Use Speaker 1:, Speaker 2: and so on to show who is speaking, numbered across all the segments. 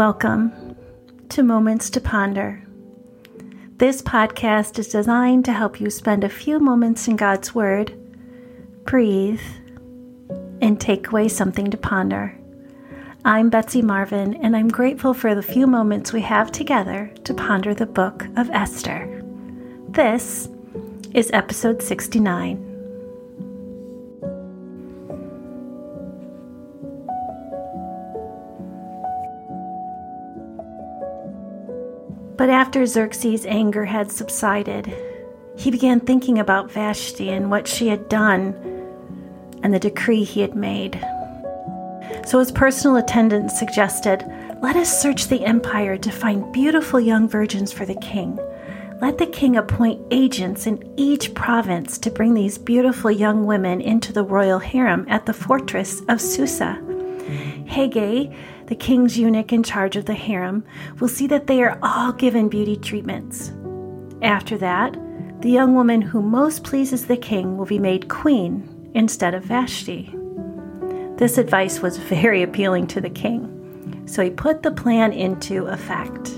Speaker 1: Welcome to Moments to Ponder. This podcast is designed to help you spend a few moments in God's Word, breathe, and take away something to ponder. I'm Betsy Marvin, and I'm grateful for the few moments we have together to ponder the book of Esther. This is episode 69. But after Xerxes' anger had subsided, he began thinking about Vashti and what she had done and the decree he had made. So his personal attendant suggested, Let us search the empire to find beautiful young virgins for the king. Let the king appoint agents in each province to bring these beautiful young women into the royal harem at the fortress of Susa. Hegai, the king's eunuch in charge of the harem, will see that they are all given beauty treatments. After that, the young woman who most pleases the king will be made queen instead of Vashti. This advice was very appealing to the king, so he put the plan into effect.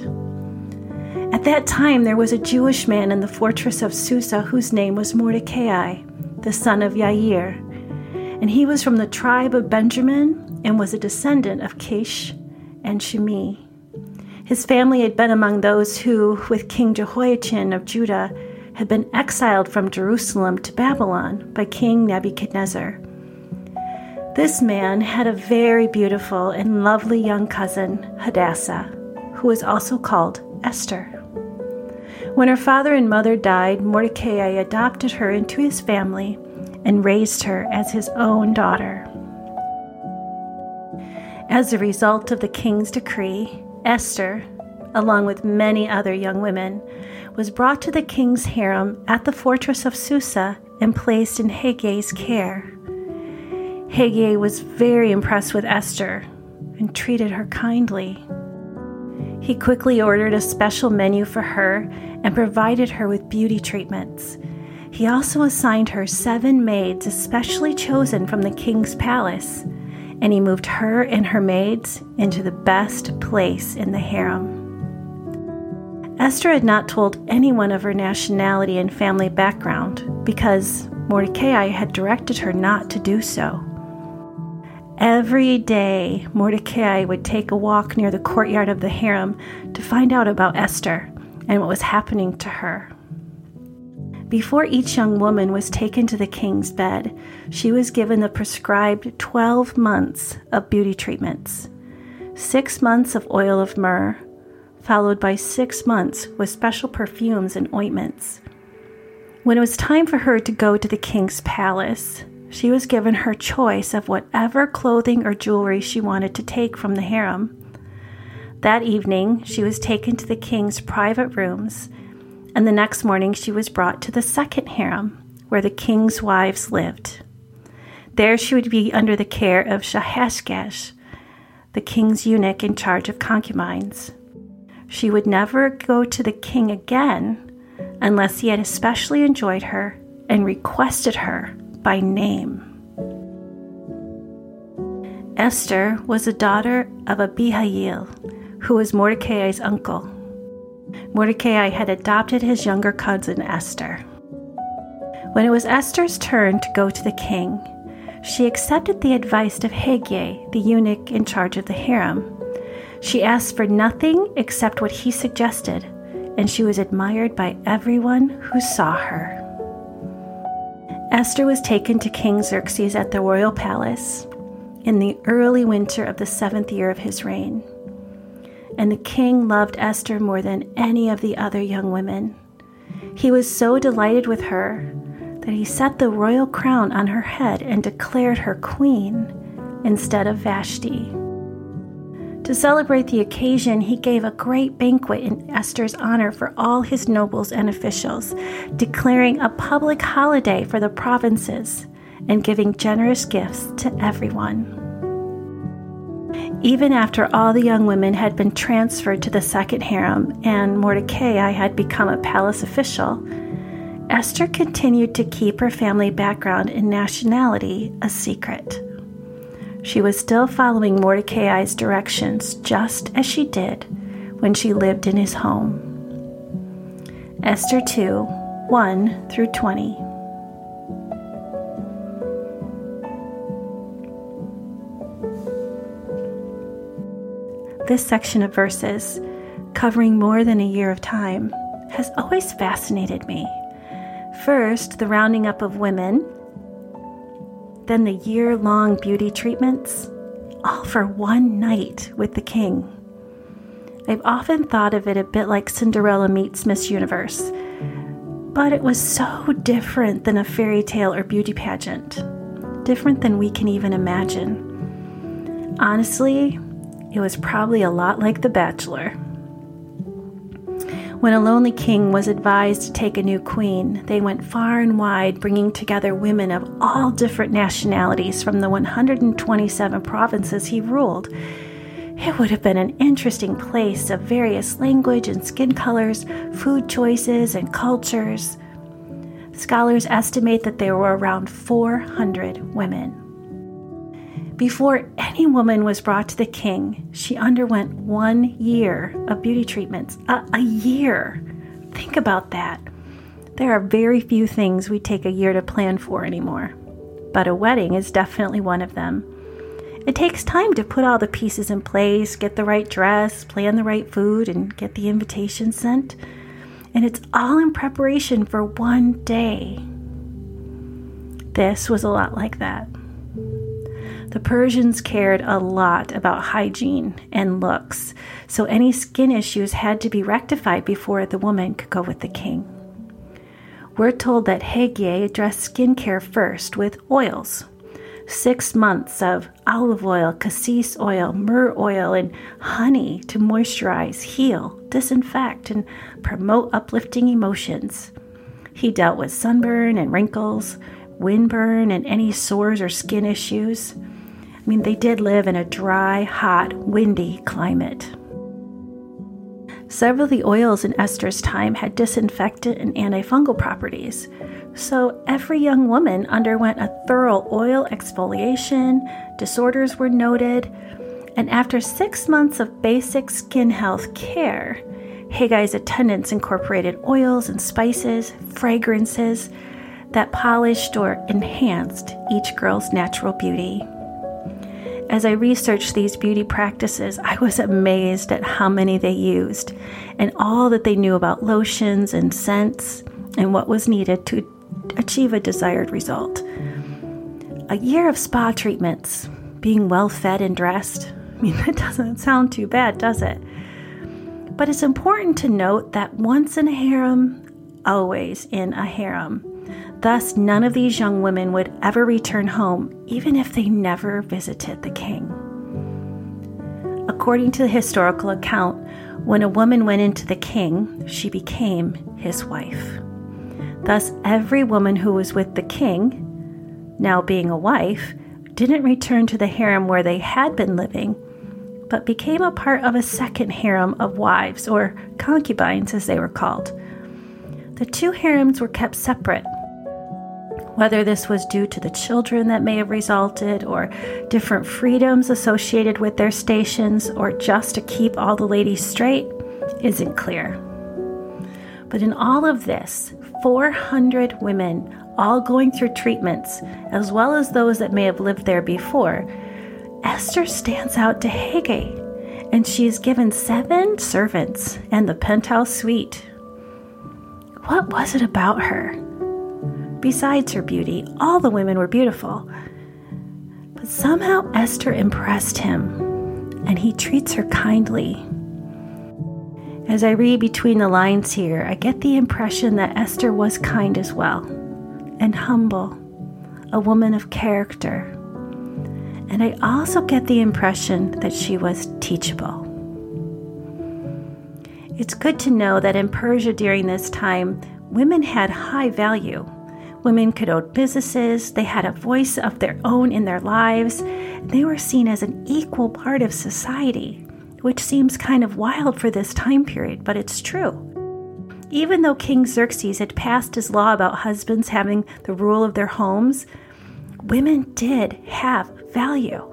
Speaker 1: At that time, there was a Jewish man in the fortress of Susa whose name was Mordecai, the son of Yair, and he was from the tribe of Benjamin and was a descendant of Kish and Shimei. His family had been among those who, with King Jehoiachin of Judah, had been exiled from Jerusalem to Babylon by King Nebuchadnezzar. This man had a very beautiful and lovely young cousin, Hadassah, who was also called Esther. When her father and mother died, Mordecai adopted her into his family and raised her as his own daughter. As a result of the king's decree, Esther, along with many other young women, was brought to the king's harem at the fortress of Susa and placed in Hegai's care. Hegai was very impressed with Esther and treated her kindly. He quickly ordered a special menu for her and provided her with beauty treatments. He also assigned her seven maids especially chosen from the king's palace and he moved her and her maids into the best place in the harem. Esther had not told anyone of her nationality and family background because Mordecai had directed her not to do so. Every day, Mordecai would take a walk near the courtyard of the harem to find out about Esther and what was happening to her. Before each young woman was taken to the king's bed, she was given the prescribed 12 months of beauty treatments six months of oil of myrrh, followed by six months with special perfumes and ointments. When it was time for her to go to the king's palace, she was given her choice of whatever clothing or jewelry she wanted to take from the harem. That evening, she was taken to the king's private rooms and the next morning she was brought to the second harem, where the king's wives lived. There she would be under the care of Shaashgaz, the king's eunuch in charge of concubines. She would never go to the king again unless he had especially enjoyed her and requested her by name. Esther was a daughter of Abihail, who was Mordecai's uncle. Mordecai had adopted his younger cousin Esther. When it was Esther's turn to go to the king, she accepted the advice of Hegai, the eunuch in charge of the harem. She asked for nothing except what he suggested, and she was admired by everyone who saw her. Esther was taken to King Xerxes at the royal palace in the early winter of the seventh year of his reign and the king loved Esther more than any of the other young women. He was so delighted with her that he set the royal crown on her head and declared her queen instead of Vashti. To celebrate the occasion, he gave a great banquet in Esther's honor for all his nobles and officials, declaring a public holiday for the provinces and giving generous gifts to everyone. Even after all the young women had been transferred to the second harem and Mordecai had become a palace official, Esther continued to keep her family background and nationality a secret. She was still following Mordecai's directions just as she did when she lived in his home. Esther 2 1 through 20. This section of verses, covering more than a year of time, has always fascinated me. First, the rounding up of women, then the year long beauty treatments, all for one night with the king. I've often thought of it a bit like Cinderella meets Miss Universe, but it was so different than a fairy tale or beauty pageant, different than we can even imagine. Honestly, it was probably a lot like The Bachelor. When a lonely king was advised to take a new queen, they went far and wide, bringing together women of all different nationalities from the 127 provinces he ruled. It would have been an interesting place of various language and skin colors, food choices, and cultures. Scholars estimate that there were around 400 women. Before any woman was brought to the king, she underwent one year of beauty treatments. A, a, year! Think about that. There are very few things we take a year to plan for anymore, but a wedding is definitely one of them. It takes time to put all the pieces in place, get the right dress, plan the right food, and get the invitation sent. And it's all in preparation for one day. This was a lot like that. The Persians cared a lot about hygiene and looks, so any skin issues had to be rectified before the woman could go with the king. We're told that Hegai addressed skincare first with oils. Six months of olive oil, cassia oil, myrrh oil, and honey to moisturize, heal, disinfect, and promote uplifting emotions. He dealt with sunburn and wrinkles, windburn, and any sores or skin issues. I mean, they did live in a dry, hot, windy climate. Several of the oils in Esther's time had disinfectant and antifungal properties, so every young woman underwent a thorough oil exfoliation, disorders were noted, and after six months of basic skin health care, Hegai's attendants incorporated oils and spices, fragrances that polished or enhanced each girl's natural beauty. As I researched these beauty practices, I was amazed at how many they used and all that they knew about lotions and scents and what was needed to achieve a desired result. A year of spa treatments, being well fed and dressed. I mean, that doesn't sound too bad, does it? But it's important to note that once in a harem, always in a harem. Thus, none of these young women would ever return home, even if they never visited the king. According to the historical account, when a woman went into the king, she became his wife. Thus, every woman who was with the king, now being a wife, didn't return to the harem where they had been living, but became a part of a second harem of wives, or concubines as they were called. The two harems were kept separate whether this was due to the children that may have resulted, or different freedoms associated with their stations, or just to keep all the ladies straight, isn't clear. But in all of this, 400 women, all going through treatments, as well as those that may have lived there before, Esther stands out to Hegai, and she is given seven servants and the penthouse suite. What was it about her? Besides her beauty, all the women were beautiful. But somehow Esther impressed him, and he treats her kindly. As I read between the lines here, I get the impression that Esther was kind as well, and humble, a woman of character. And I also get the impression that she was teachable. It's good to know that in Persia during this time, women had high value. Women could own businesses, they had a voice of their own in their lives, they were seen as an equal part of society, which seems kind of wild for this time period, but it's true. Even though King Xerxes had passed his law about husbands having the rule of their homes, women did have value.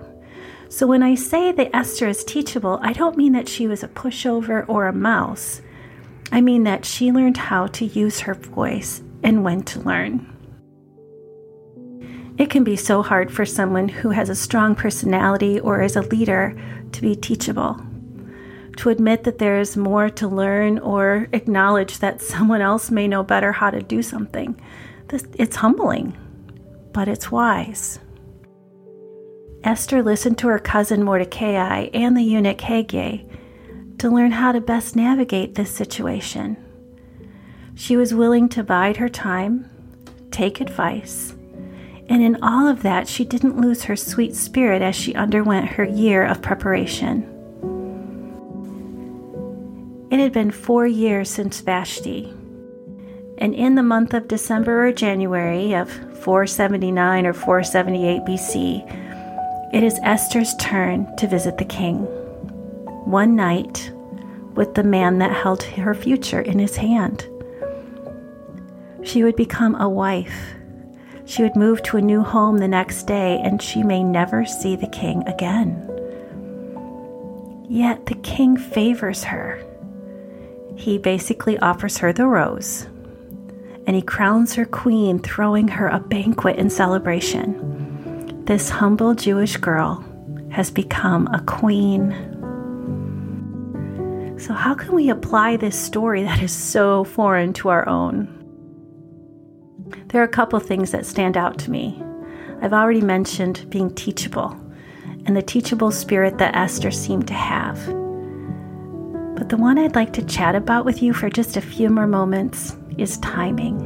Speaker 1: So when I say that Esther is teachable, I don't mean that she was a pushover or a mouse. I mean that she learned how to use her voice and when to learn. It can be so hard for someone who has a strong personality or is a leader to be teachable. To admit that there is more to learn or acknowledge that someone else may know better how to do something. It's humbling, but it's wise. Esther listened to her cousin Mordecai and the eunuch Hegai to learn how to best navigate this situation. She was willing to bide her time, take advice, and in all of that, she didn't lose her sweet spirit as she underwent her year of preparation. It had been four years since Vashti, and in the month of December or January of 479 or 478 BC, it is Esther's turn to visit the king. One night, with the man that held her future in his hand. She would become a wife she would move to a new home the next day and she may never see the king again. Yet the king favors her. He basically offers her the rose and he crowns her queen, throwing her a banquet in celebration. This humble Jewish girl has become a queen. So, how can we apply this story that is so foreign to our own? There are a couple things that stand out to me. I've already mentioned being teachable and the teachable spirit that Esther seemed to have. But the one I'd like to chat about with you for just a few more moments is timing.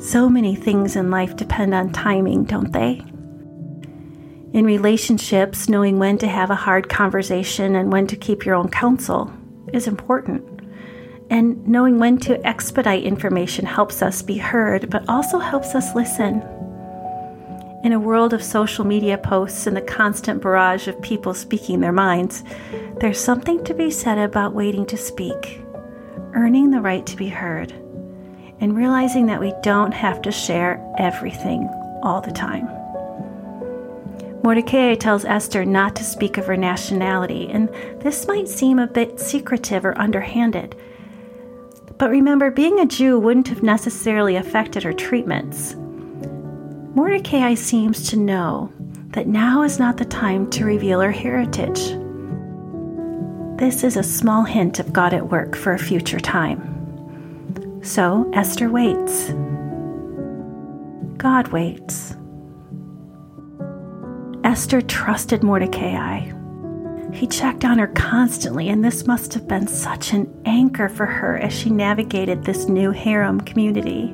Speaker 1: So many things in life depend on timing, don't they? In relationships, knowing when to have a hard conversation and when to keep your own counsel is important. And knowing when to expedite information helps us be heard, but also helps us listen. In a world of social media posts and the constant barrage of people speaking their minds, there's something to be said about waiting to speak, earning the right to be heard, and realizing that we don't have to share everything all the time. Mordecai tells Esther not to speak of her nationality, and this might seem a bit secretive or underhanded. But remember, being a Jew wouldn't have necessarily affected her treatments. Mordecai seems to know that now is not the time to reveal her heritage. This is a small hint of God at work for a future time. So Esther waits. God waits. Esther trusted Mordecai. He checked on her constantly, and this must have been such an anchor for her as she navigated this new harem community.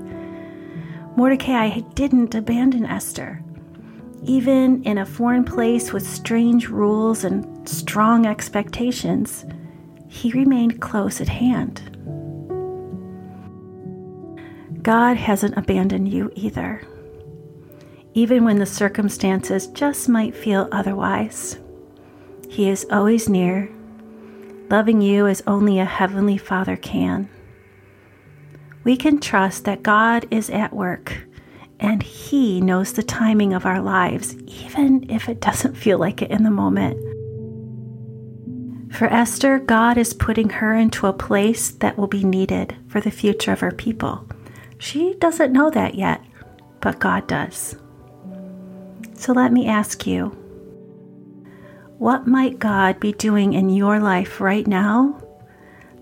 Speaker 1: Mordecai didn't abandon Esther. Even in a foreign place with strange rules and strong expectations, he remained close at hand. God hasn't abandoned you either, even when the circumstances just might feel otherwise. He is always near, loving you as only a Heavenly Father can. We can trust that God is at work and He knows the timing of our lives, even if it doesn't feel like it in the moment. For Esther, God is putting her into a place that will be needed for the future of her people. She doesn't know that yet, but God does. So let me ask you what might God be doing in your life right now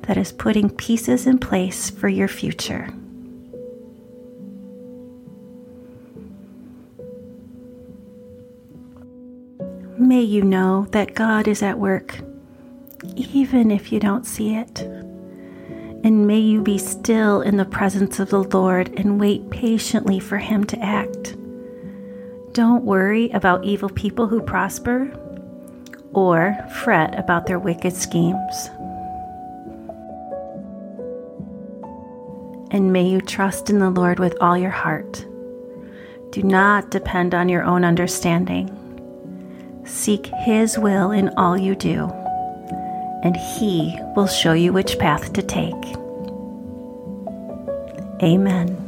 Speaker 1: that is putting pieces in place for your future? May you know that God is at work, even if you don't see it. And may you be still in the presence of the Lord and wait patiently for Him to act. Don't worry about evil people who prosper or fret about their wicked schemes. And may you trust in the Lord with all your heart. Do not depend on your own understanding. Seek His will in all you do, and He will show you which path to take. Amen.